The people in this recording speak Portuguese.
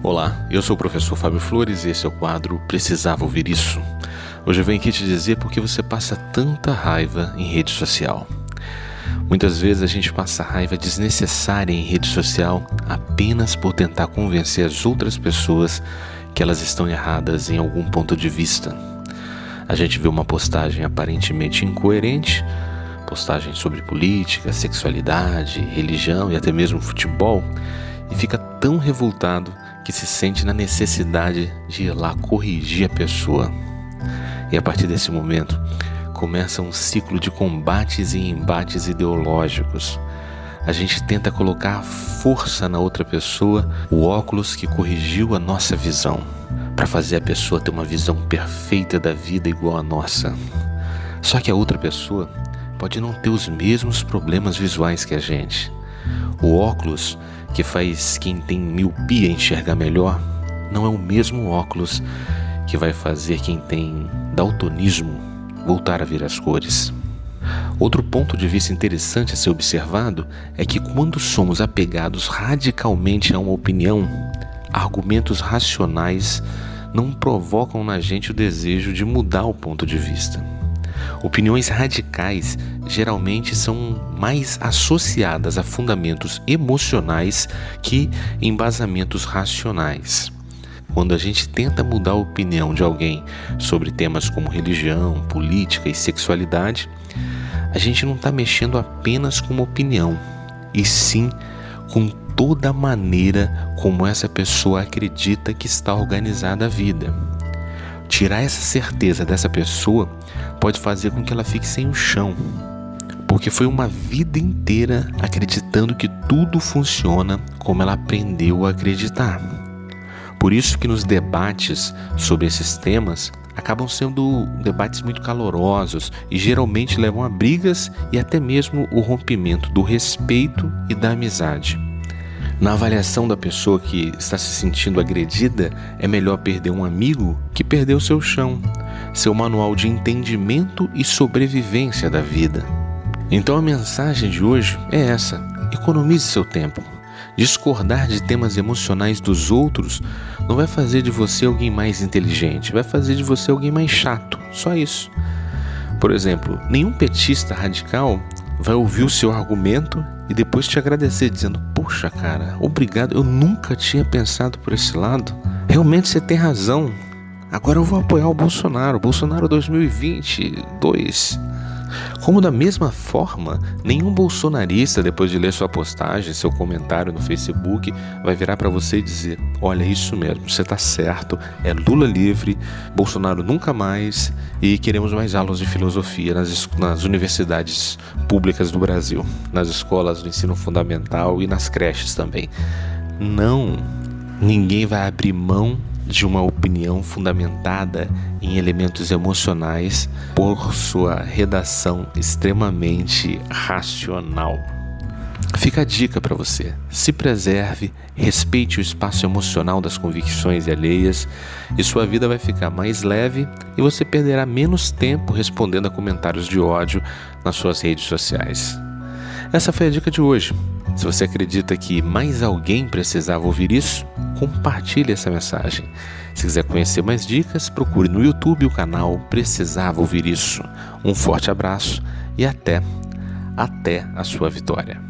Olá, eu sou o professor Fábio Flores e esse é o quadro Precisava Ouvir Isso. Hoje eu venho aqui te dizer por que você passa tanta raiva em rede social. Muitas vezes a gente passa raiva desnecessária em rede social apenas por tentar convencer as outras pessoas que elas estão erradas em algum ponto de vista. A gente vê uma postagem aparentemente incoerente, postagem sobre política, sexualidade, religião e até mesmo futebol, e fica tão revoltado que se sente na necessidade de ir lá corrigir a pessoa. E a partir desse momento, começa um ciclo de combates e embates ideológicos. A gente tenta colocar força na outra pessoa, o óculos que corrigiu a nossa visão, para fazer a pessoa ter uma visão perfeita da vida igual a nossa. Só que a outra pessoa pode não ter os mesmos problemas visuais que a gente. O óculos que faz quem tem miopia enxergar melhor, não é o mesmo óculos que vai fazer quem tem daltonismo voltar a ver as cores. Outro ponto de vista interessante a ser observado é que quando somos apegados radicalmente a uma opinião, argumentos racionais não provocam na gente o desejo de mudar o ponto de vista. Opiniões radicais geralmente são mais associadas a fundamentos emocionais que embasamentos racionais. Quando a gente tenta mudar a opinião de alguém sobre temas como religião, política e sexualidade, a gente não está mexendo apenas com uma opinião, e sim com toda a maneira como essa pessoa acredita que está organizada a vida. Tirar essa certeza dessa pessoa pode fazer com que ela fique sem o chão, porque foi uma vida inteira acreditando que tudo funciona como ela aprendeu a acreditar. Por isso que nos debates sobre esses temas acabam sendo debates muito calorosos e geralmente levam a brigas e até mesmo o rompimento do respeito e da amizade. Na avaliação da pessoa que está se sentindo agredida, é melhor perder um amigo que perder o seu chão, seu manual de entendimento e sobrevivência da vida. Então a mensagem de hoje é essa: economize seu tempo. Discordar de temas emocionais dos outros não vai fazer de você alguém mais inteligente, vai fazer de você alguém mais chato. Só isso. Por exemplo, nenhum petista radical vai ouvir o seu argumento e depois te agradecer, dizendo: Poxa, cara, obrigado, eu nunca tinha pensado por esse lado. Realmente você tem razão. Agora eu vou apoiar o Bolsonaro, Bolsonaro 2022. Como da mesma forma, nenhum bolsonarista, depois de ler sua postagem, seu comentário no Facebook, vai virar para você e dizer: Olha, isso mesmo, você está certo, é Lula livre, Bolsonaro nunca mais e queremos mais aulas de filosofia nas, nas universidades públicas do Brasil, nas escolas do ensino fundamental e nas creches também. Não, ninguém vai abrir mão de uma opinião fundamentada em elementos emocionais por sua redação extremamente racional. Fica a dica para você: se preserve, respeite o espaço emocional das convicções alheias e sua vida vai ficar mais leve e você perderá menos tempo respondendo a comentários de ódio nas suas redes sociais. Essa foi a dica de hoje. Se você acredita que mais alguém precisava ouvir isso, compartilhe essa mensagem. Se quiser conhecer mais dicas, procure no YouTube o canal Precisava Ouvir Isso. Um forte abraço e até, até a sua vitória.